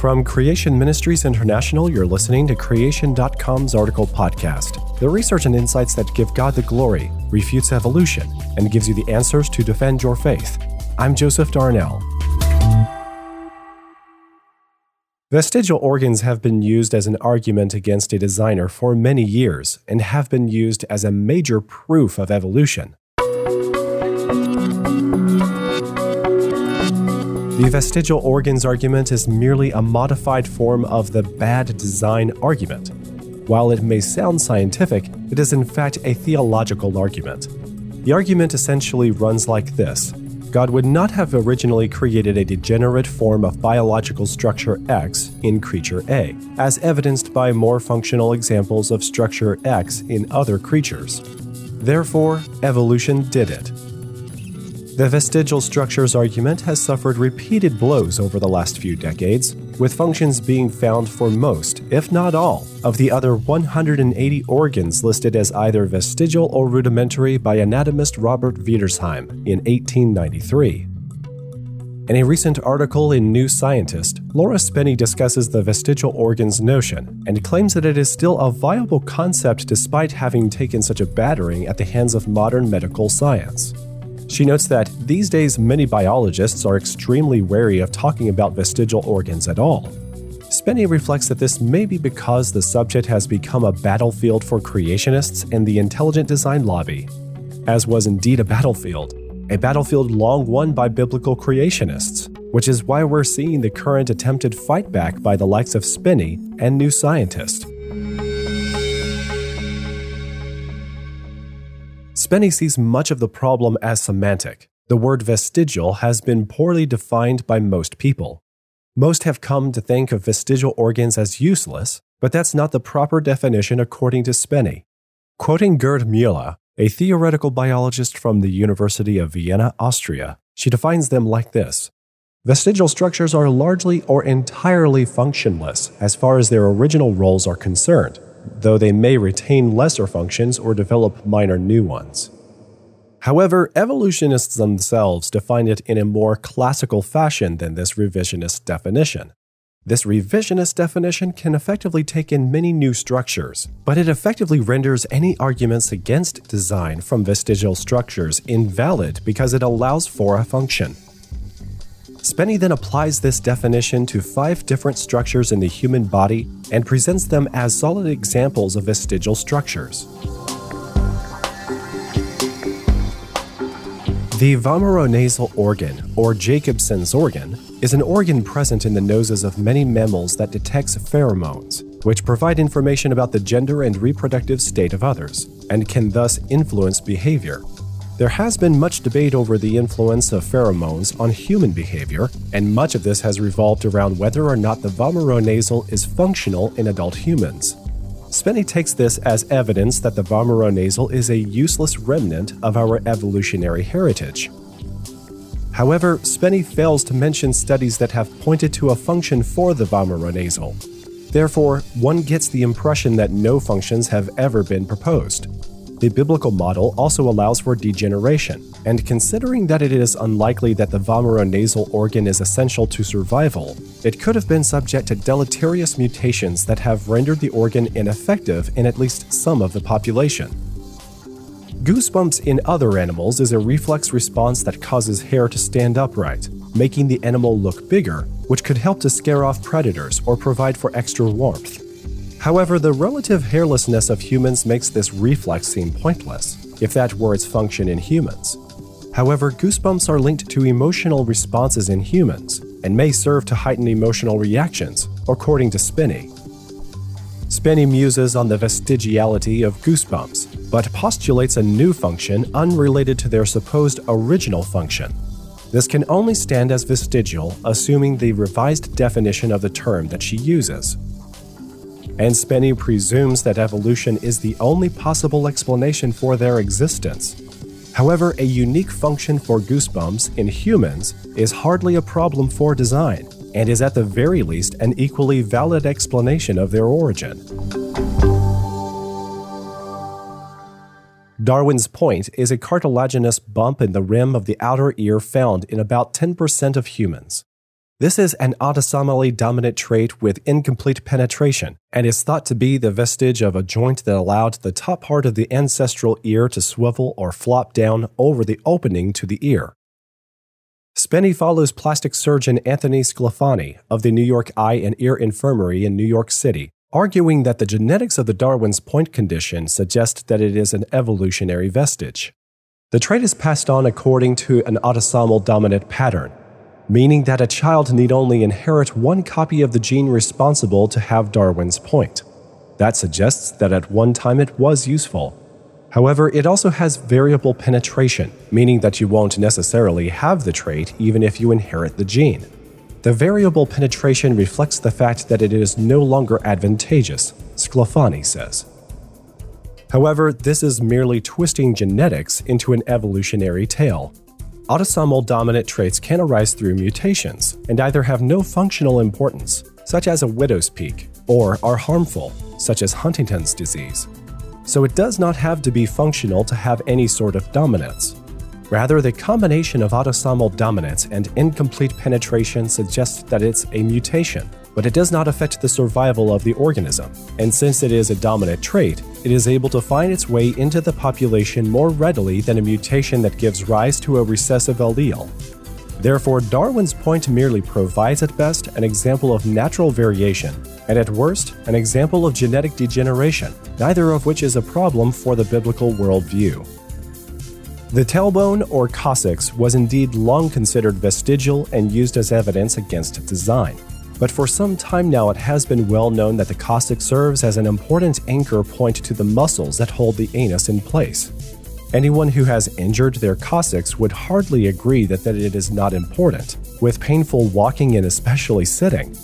From Creation Ministries International, you're listening to Creation.com's article podcast. The research and insights that give God the glory, refutes evolution, and gives you the answers to defend your faith. I'm Joseph Darnell. Vestigial organs have been used as an argument against a designer for many years and have been used as a major proof of evolution. The vestigial organs argument is merely a modified form of the bad design argument. While it may sound scientific, it is in fact a theological argument. The argument essentially runs like this God would not have originally created a degenerate form of biological structure X in creature A, as evidenced by more functional examples of structure X in other creatures. Therefore, evolution did it. The vestigial structures argument has suffered repeated blows over the last few decades, with functions being found for most, if not all, of the other 180 organs listed as either vestigial or rudimentary by anatomist Robert Wiedersheim in 1893. In a recent article in New Scientist, Laura Spinney discusses the vestigial organs notion and claims that it is still a viable concept despite having taken such a battering at the hands of modern medical science. She notes that these days many biologists are extremely wary of talking about vestigial organs at all. Spinney reflects that this may be because the subject has become a battlefield for creationists and the intelligent design lobby, as was indeed a battlefield, a battlefield long won by biblical creationists, which is why we're seeing the current attempted fight back by the likes of Spinney and New Scientist. Spinney sees much of the problem as semantic. The word vestigial has been poorly defined by most people. Most have come to think of vestigial organs as useless, but that's not the proper definition according to Spinney. Quoting Gerd Müller, a theoretical biologist from the University of Vienna, Austria, she defines them like this Vestigial structures are largely or entirely functionless as far as their original roles are concerned though they may retain lesser functions or develop minor new ones. However, evolutionists themselves define it in a more classical fashion than this revisionist definition. This revisionist definition can effectively take in many new structures, but it effectively renders any arguments against design from vestigial structures invalid because it allows for a function. Spinney then applies this definition to five different structures in the human body and presents them as solid examples of vestigial structures. The vomeronasal organ, or Jacobson's organ, is an organ present in the noses of many mammals that detects pheromones, which provide information about the gender and reproductive state of others, and can thus influence behavior. There has been much debate over the influence of pheromones on human behavior, and much of this has revolved around whether or not the vomeronasal is functional in adult humans. Spinney takes this as evidence that the vomeronasal is a useless remnant of our evolutionary heritage. However, Spinney fails to mention studies that have pointed to a function for the vomeronasal. Therefore, one gets the impression that no functions have ever been proposed. The biblical model also allows for degeneration, and considering that it is unlikely that the vomeronasal organ is essential to survival, it could have been subject to deleterious mutations that have rendered the organ ineffective in at least some of the population. Goosebumps in other animals is a reflex response that causes hair to stand upright, making the animal look bigger, which could help to scare off predators or provide for extra warmth. However, the relative hairlessness of humans makes this reflex seem pointless, if that were its function in humans. However, goosebumps are linked to emotional responses in humans and may serve to heighten emotional reactions, according to Spinney. Spinney muses on the vestigiality of goosebumps, but postulates a new function unrelated to their supposed original function. This can only stand as vestigial, assuming the revised definition of the term that she uses and Spinney presumes that evolution is the only possible explanation for their existence. However, a unique function for goosebumps in humans is hardly a problem for design, and is at the very least an equally valid explanation of their origin. Darwin's point is a cartilaginous bump in the rim of the outer ear found in about 10% of humans. This is an autosomally dominant trait with incomplete penetration and is thought to be the vestige of a joint that allowed the top part of the ancestral ear to swivel or flop down over the opening to the ear. Spinney follows plastic surgeon Anthony Sclafani of the New York Eye and Ear Infirmary in New York City, arguing that the genetics of the Darwin's point condition suggest that it is an evolutionary vestige. The trait is passed on according to an autosomal dominant pattern, meaning that a child need only inherit one copy of the gene responsible to have Darwin's point. That suggests that at one time it was useful. However, it also has variable penetration, meaning that you won't necessarily have the trait even if you inherit the gene. The variable penetration reflects the fact that it is no longer advantageous, Sclafani says. However, this is merely twisting genetics into an evolutionary tale. Autosomal dominant traits can arise through mutations and either have no functional importance, such as a widow's peak, or are harmful, such as Huntington's disease. So it does not have to be functional to have any sort of dominance. Rather, the combination of autosomal dominance and incomplete penetration suggests that it's a mutation, but it does not affect the survival of the organism. And since it is a dominant trait, it is able to find its way into the population more readily than a mutation that gives rise to a recessive allele. Therefore, Darwin's point merely provides at best an example of natural variation, and at worst, an example of genetic degeneration, neither of which is a problem for the biblical worldview. The tailbone or coccyx was indeed long considered vestigial and used as evidence against design. But for some time now, it has been well known that the coccyx serves as an important anchor point to the muscles that hold the anus in place. Anyone who has injured their coccyx would hardly agree that, that it is not important, with painful walking and especially sitting.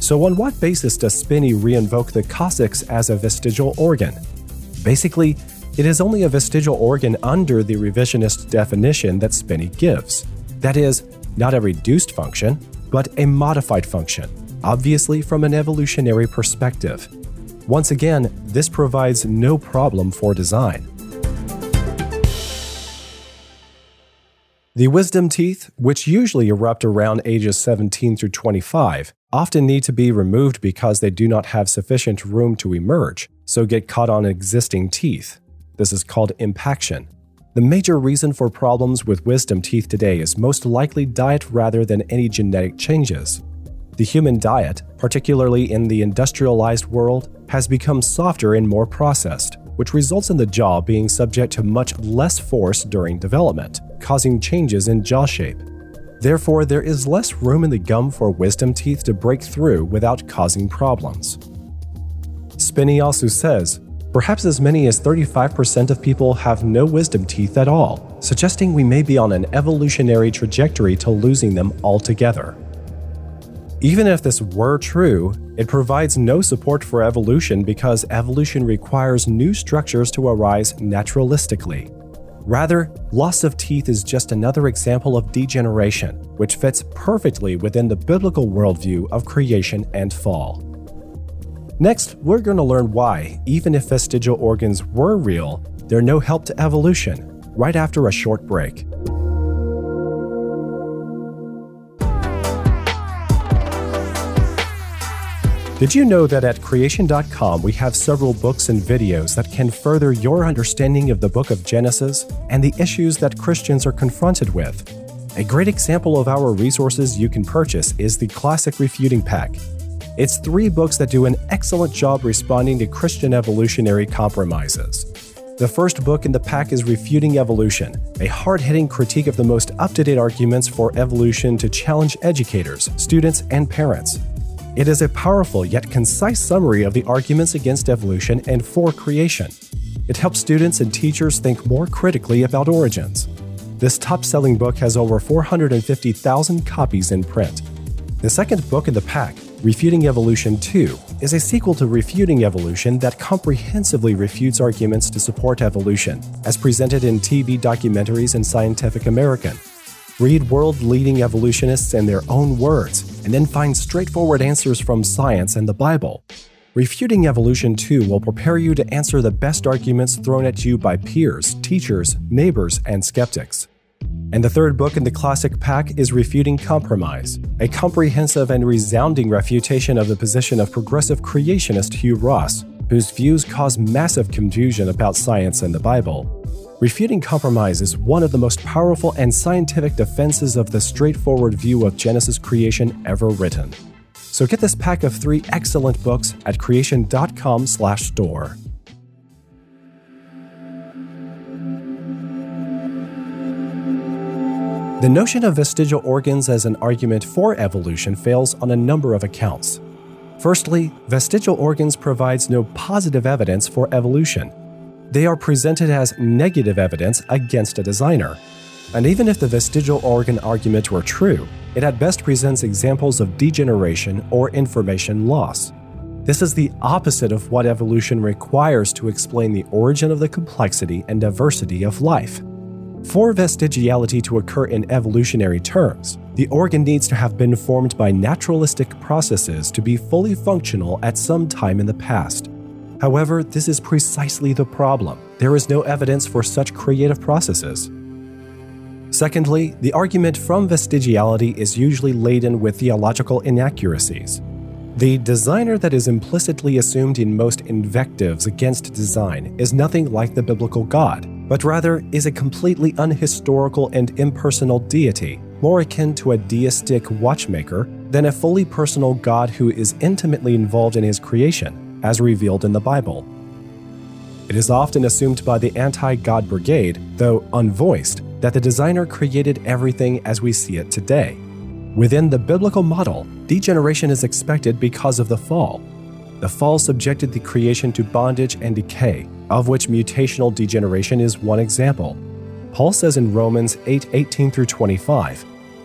So, on what basis does Spinney reinvoke the coccyx as a vestigial organ? Basically, it is only a vestigial organ under the revisionist definition that Spinney gives. That is, not a reduced function, but a modified function, obviously from an evolutionary perspective. Once again, this provides no problem for design. The wisdom teeth, which usually erupt around ages 17 through 25, often need to be removed because they do not have sufficient room to emerge, so get caught on existing teeth. This is called impaction. The major reason for problems with wisdom teeth today is most likely diet rather than any genetic changes. The human diet, particularly in the industrialized world, has become softer and more processed, which results in the jaw being subject to much less force during development, causing changes in jaw shape. Therefore, there is less room in the gum for wisdom teeth to break through without causing problems. Spinney also says Perhaps as many as 35% of people have no wisdom teeth at all, suggesting we may be on an evolutionary trajectory to losing them altogether. Even if this were true, it provides no support for evolution because evolution requires new structures to arise naturalistically. Rather, loss of teeth is just another example of degeneration, which fits perfectly within the biblical worldview of creation and fall. Next, we're going to learn why, even if vestigial organs were real, they're no help to evolution, right after a short break. Did you know that at creation.com we have several books and videos that can further your understanding of the book of Genesis and the issues that Christians are confronted with? A great example of our resources you can purchase is the Classic Refuting Pack. It's three books that do an excellent job responding to Christian evolutionary compromises. The first book in the pack is Refuting Evolution, a hard hitting critique of the most up to date arguments for evolution to challenge educators, students, and parents. It is a powerful yet concise summary of the arguments against evolution and for creation. It helps students and teachers think more critically about origins. This top selling book has over 450,000 copies in print. The second book in the pack, Refuting Evolution 2 is a sequel to Refuting Evolution that comprehensively refutes arguments to support evolution, as presented in TV documentaries and Scientific American. Read world leading evolutionists in their own words, and then find straightforward answers from science and the Bible. Refuting Evolution 2 will prepare you to answer the best arguments thrown at you by peers, teachers, neighbors, and skeptics. And the third book in the classic pack is Refuting Compromise, a comprehensive and resounding refutation of the position of progressive creationist Hugh Ross, whose views cause massive confusion about science and the Bible. Refuting compromise is one of the most powerful and scientific defenses of the straightforward view of Genesis creation ever written. So get this pack of three excellent books at creation.com/store. The notion of vestigial organs as an argument for evolution fails on a number of accounts. Firstly, vestigial organs provides no positive evidence for evolution. They are presented as negative evidence against a designer. And even if the vestigial organ argument were true, it at best presents examples of degeneration or information loss. This is the opposite of what evolution requires to explain the origin of the complexity and diversity of life. For vestigiality to occur in evolutionary terms, the organ needs to have been formed by naturalistic processes to be fully functional at some time in the past. However, this is precisely the problem. There is no evidence for such creative processes. Secondly, the argument from vestigiality is usually laden with theological inaccuracies. The designer that is implicitly assumed in most invectives against design is nothing like the biblical God, but rather is a completely unhistorical and impersonal deity, more akin to a deistic watchmaker than a fully personal God who is intimately involved in his creation, as revealed in the Bible. It is often assumed by the anti God brigade, though unvoiced, that the designer created everything as we see it today. Within the biblical model, degeneration is expected because of the fall. The fall subjected the creation to bondage and decay, of which mutational degeneration is one example. Paul says in Romans 8 18 through 25,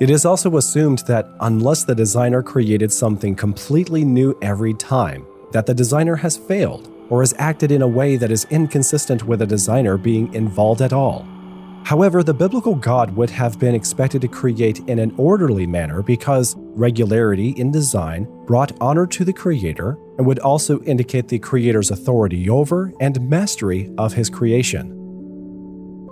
It is also assumed that unless the designer created something completely new every time, that the designer has failed or has acted in a way that is inconsistent with a designer being involved at all. However, the biblical God would have been expected to create in an orderly manner because regularity in design brought honor to the Creator and would also indicate the Creator's authority over and mastery of his creation.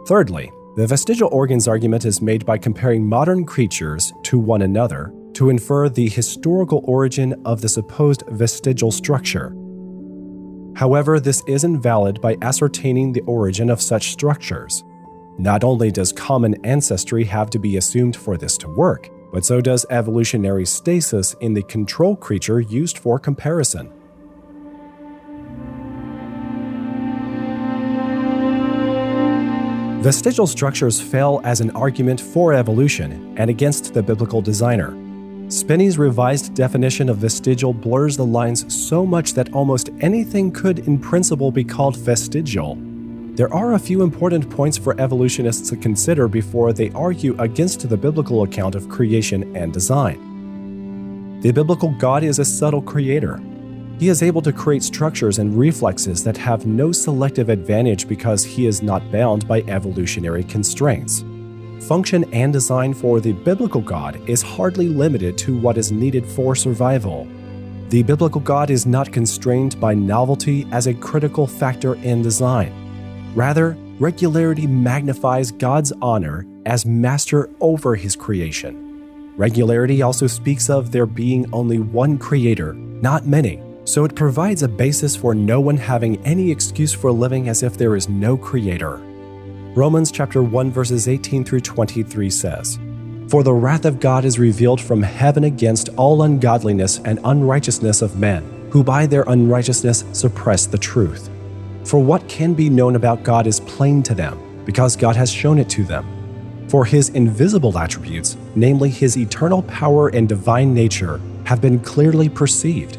Thirdly, the vestigial organs argument is made by comparing modern creatures to one another to infer the historical origin of the supposed vestigial structure. However, this is invalid by ascertaining the origin of such structures. Not only does common ancestry have to be assumed for this to work, but so does evolutionary stasis in the control creature used for comparison. Vestigial structures fail as an argument for evolution and against the biblical designer. Spinney's revised definition of vestigial blurs the lines so much that almost anything could, in principle, be called vestigial, there are a few important points for evolutionists to consider before they argue against the biblical account of creation and design. The biblical God is a subtle creator. He is able to create structures and reflexes that have no selective advantage because he is not bound by evolutionary constraints. Function and design for the biblical God is hardly limited to what is needed for survival. The biblical God is not constrained by novelty as a critical factor in design. Rather, regularity magnifies God's honor as master over his creation. Regularity also speaks of there being only one creator, not many, so it provides a basis for no one having any excuse for living as if there is no creator. Romans chapter 1 verses 18 through 23 says, For the wrath of God is revealed from heaven against all ungodliness and unrighteousness of men who by their unrighteousness suppress the truth. For what can be known about God is plain to them, because God has shown it to them. For his invisible attributes, namely his eternal power and divine nature, have been clearly perceived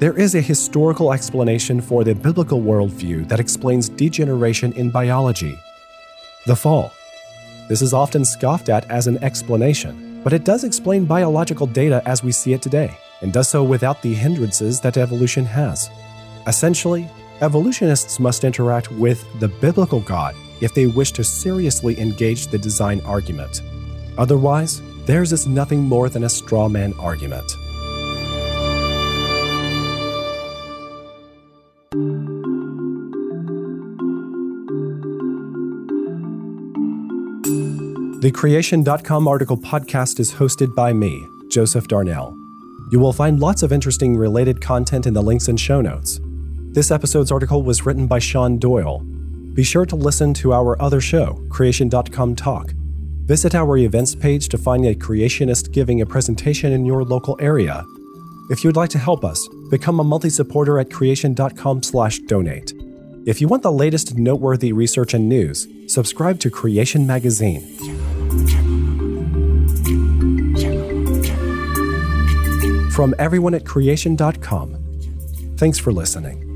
There is a historical explanation for the biblical worldview that explains degeneration in biology the fall. This is often scoffed at as an explanation, but it does explain biological data as we see it today, and does so without the hindrances that evolution has. Essentially, Evolutionists must interact with the biblical God if they wish to seriously engage the design argument. Otherwise, theirs is nothing more than a straw man argument. The Creation.com article podcast is hosted by me, Joseph Darnell. You will find lots of interesting related content in the links and show notes. This episode's article was written by Shaun Doyle. Be sure to listen to our other show, Creation.com Talk. Visit our events page to find a creationist giving a presentation in your local area. If you would like to help us, become a monthly supporter at creation.com/donate. If you want the latest noteworthy research and news, subscribe to Creation Magazine. From everyone at creation.com, thanks for listening.